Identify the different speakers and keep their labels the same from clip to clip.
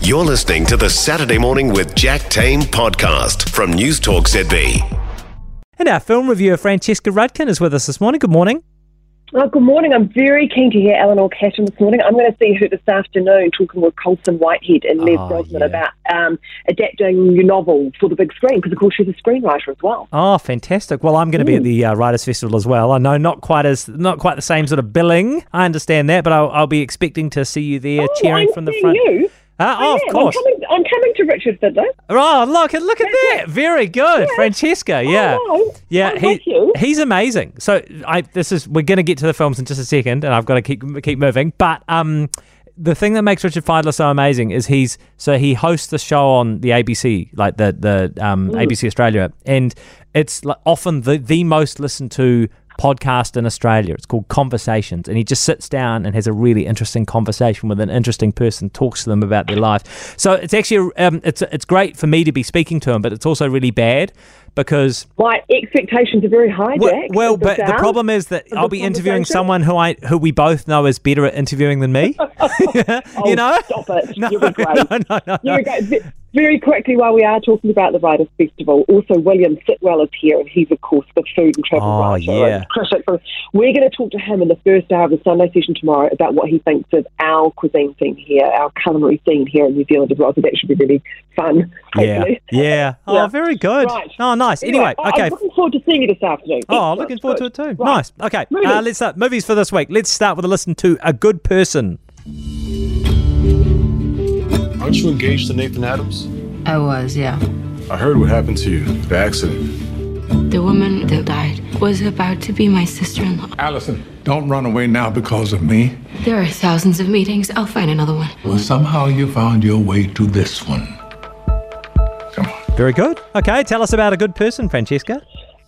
Speaker 1: You're listening to the Saturday Morning with Jack Tame podcast from News Talk ZB.
Speaker 2: And our film reviewer, Francesca Rudkin, is with us this morning. Good morning.
Speaker 3: Oh, good morning. I'm very keen to hear Eleanor Catton this morning. I'm going to see her this afternoon talking with Colson Whitehead and Les
Speaker 2: Oh,
Speaker 3: Brosnan
Speaker 2: yeah.
Speaker 3: about um, adapting your novel for the big screen because, of course, she's a screenwriter as well.
Speaker 2: Oh, fantastic! Well, I'm going to be at the uh, Writers Festival as well. I know not quite as not quite the same sort of billing. I understand that, but I'll, I'll be expecting to see you there cheering
Speaker 3: Oh, I'm
Speaker 2: from the
Speaker 3: seeing
Speaker 2: front.
Speaker 3: You.
Speaker 2: Uh,
Speaker 3: I
Speaker 2: oh, of course.
Speaker 3: I'm coming, I'm coming to Richard Fidler.
Speaker 2: Oh, look! Look at that! Very good, Francesca. Yeah,
Speaker 3: Oh,
Speaker 2: yeah.
Speaker 3: I'm
Speaker 2: he,
Speaker 3: with you.
Speaker 2: he's amazing. So, I this is we're going to get to the films in just a second, and I've got to keep keep moving. But um, the thing that makes Richard Fidler so amazing is he's so he hosts the show on the ABC, like the the um,
Speaker 3: Mm.
Speaker 2: ABC Australia, and it's like often the the most listened to podcast in Australia. It's called Conversations, and he just sits down and has a really interesting conversation with an interesting person, talks to them about their life. So it's actually um, it's it's great for me to be speaking to him, but it's also really bad because
Speaker 3: My expectations are very high,
Speaker 2: well,
Speaker 3: Jack.
Speaker 2: well but the problem is that I'll be interviewing someone who I who we both know is better at interviewing than me.
Speaker 3: Oh,
Speaker 2: you know?
Speaker 3: Stop it.
Speaker 2: No,
Speaker 3: You're great.
Speaker 2: no, no, no,
Speaker 3: You're
Speaker 2: no.
Speaker 3: A great. Ve- Very quickly, while we are talking about the Writers' Festival, also William Sitwell is here, and he's, of course, the food and travel
Speaker 2: Oh,
Speaker 3: writer
Speaker 2: yeah.
Speaker 3: and critic. So we're going to talk to him in the first hour of the Sunday session tomorrow about what he thinks of our cuisine scene here, our culinary scene here in New Zealand as well. So that should be really fun.
Speaker 2: Yeah,
Speaker 3: hopefully.
Speaker 2: yeah. Oh,
Speaker 3: Yeah.
Speaker 2: very good.
Speaker 3: Right.
Speaker 2: Oh, nice. Anyway,
Speaker 3: I-
Speaker 2: okay.
Speaker 3: I'm looking forward to seeing you this afternoon.
Speaker 2: Oh,
Speaker 3: Excellent.
Speaker 2: looking forward to it too.
Speaker 3: Right.
Speaker 2: Nice. Okay, uh, let's start movies for this week. Let's start with a listen to A Good Person.
Speaker 4: Aren't you engaged to Nathan Adams?
Speaker 5: I was, yeah.
Speaker 4: I heard what happened to you, the accident.
Speaker 5: The woman that died was about to be my sister in law.
Speaker 6: Allison, don't run away now because of me.
Speaker 5: There are thousands of meetings. I'll find another one.
Speaker 6: Well, somehow you found your way to this one. Come on.
Speaker 2: Very good. Okay, tell us about A Good Person, Francesca.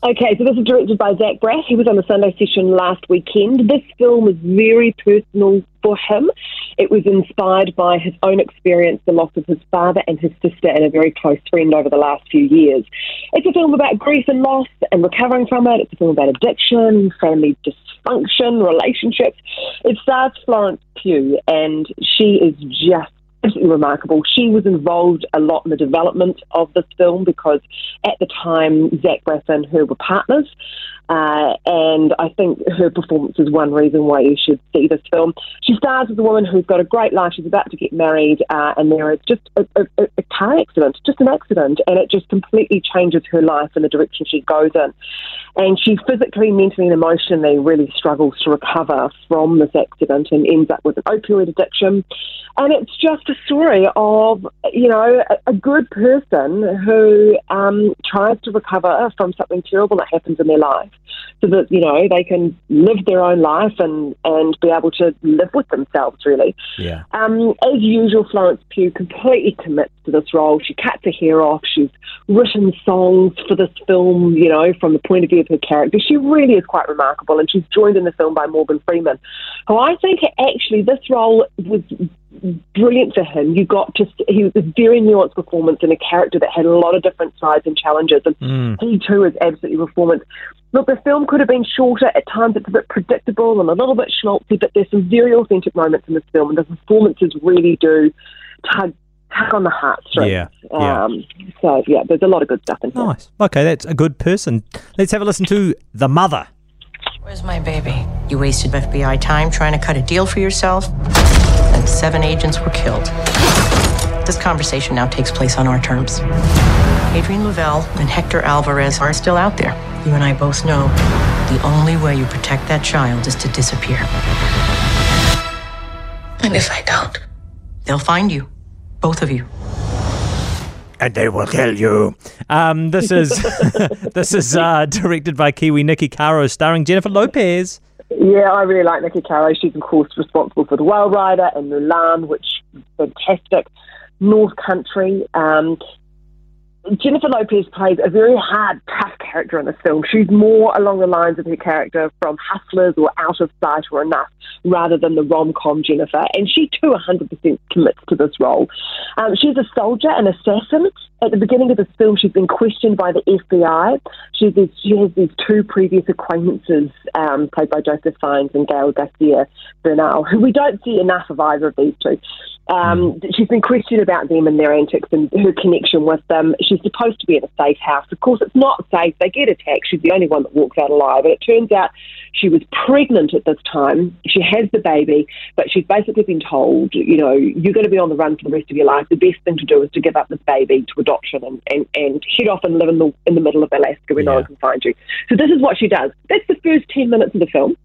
Speaker 3: Okay, so this is directed by Zach Braff. He was on the Sunday session last weekend. This film is very personal for him. It was inspired by his own experience, the loss of his father and his sister, and a very close friend over the last few years. It's a film about grief and loss and recovering from it. It's a film about addiction, family dysfunction, relationships. It stars Florence Pugh, and she is just absolutely remarkable. She was involved a lot in the development of this film because at the time Zach Braff and her were partners. Uh, and I think her performance is one reason why you should see this film. She stars as a woman who's got a great life. She's about to get married, uh, and there is just a, a, a car accident, just an accident, and it just completely changes her life and the direction she goes in. And she physically, mentally, and emotionally really struggles to recover from this accident and ends up with an opioid addiction. And it's just a story of, you know, a, a good person who um, tries to recover from something terrible that happens in their life so that, you know, they can live their own life and, and be able to live with themselves, really.
Speaker 2: Yeah.
Speaker 3: Um, as usual, Florence Pugh completely commits to this role. She cuts her hair off. She's written songs for this film, you know, from the point of view of her character. She really is quite remarkable, and she's joined in the film by Morgan Freeman, who I think actually this role was brilliant for him. You got just he was a very nuanced performance and a character that had a lot of different sides and challenges, and
Speaker 2: Mm.
Speaker 3: he too is absolutely performance. Look, the film could have been shorter at times. It's a bit predictable and a little bit schmaltzy, but there's some very authentic moments in this film, and the performances really do tug tug on the heartstrings.
Speaker 2: Yeah, yeah.
Speaker 3: Um, so yeah, there's a lot of good stuff in here.
Speaker 2: Nice. Okay, that's a good person. Let's have a listen to The Mother.
Speaker 7: Where's my baby? You wasted FBI time trying to cut a deal for yourself, and seven agents were killed. This conversation now takes place on our terms. Adrian Lavelle and Hector Alvarez are still out there. You and I both know the only way you protect that child is to disappear.
Speaker 5: And if I don't?
Speaker 7: They'll find you, both of you.
Speaker 2: And they will kill you. Um, this is this is uh, directed by Kiwi Niki Caro, starring Jennifer Lopez.
Speaker 3: Yeah, I really like Niki Caro. She's, of course, responsible for The Whale Rider and Mulan, which fantastic. North Country. Um, Jennifer Lopez plays a very hard, tough character in this film. She's more along the lines of her character from Hustlers or Out of Sight or Enough, rather than the rom com Jennifer. And she too 100% commits to this role. Um, she's a soldier, an assassin, at the beginning of this film, she's been questioned by the FBI. She, has, she has these two previous acquaintances, um, played by Joseph Fiennes and Gael Garcia Bernal, who we don't see enough of either of these two. Um, mm. She's been questioned about them and their antics and her connection with them. She's supposed to be in a safe house. Of course, it's not safe. They get attacked. She's the only one that walks out alive. And it turns out she was pregnant at this time. She has the baby, but she's basically been told, you know, you're going to be on the run for the rest of your life. The best thing to do is to give up this baby to adoption and, and, and head off and live in the in the middle of Alaska where yeah. no one can find you. So this is what she does. That's the first ten minutes of the film.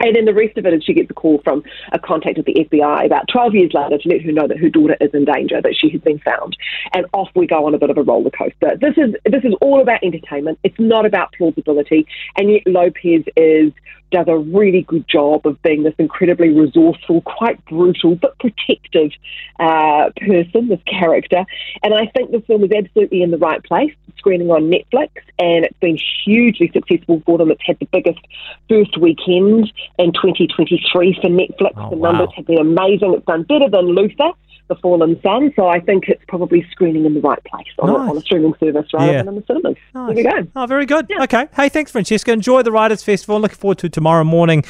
Speaker 3: And then the rest of it is she gets a call from a contact at the FBI about 12 years later to let her know that her daughter is in danger, that she has been found. And off we go on a bit of a roller coaster. This is, this is all about entertainment. It's not about plausibility. And yet Lopez is does a really good job of being this incredibly resourceful, quite brutal, but protective uh, person, this character. And I think the film is absolutely in the right place, screening on Netflix, and it's been hugely successful for them. It's had the biggest first weekend in 2023 for Netflix. Oh, the numbers have been amazing. It's done better than Luther the Fallen Sun. So I think it's probably screening in the right place on, nice. a, on a, streaming service rather yeah. than in the cinemas. Nice. There we go.
Speaker 2: Oh, very good. Yeah. Okay. Hey, thanks, Francesca. Enjoy the Writers' Festival. I'm Looking forward to tomorrow morning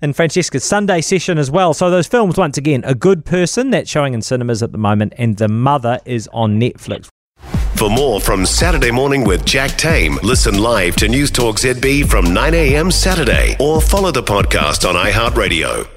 Speaker 2: and Francesca's Sunday session as well. So those films, once again, A Good Person, that's showing in cinemas at the moment, and The Mother is on Netflix.
Speaker 1: For more from Saturday Morning with Jack Tame, listen live to News Talk ZB from 9 a.m. Saturday or follow the podcast on iHeartRadio.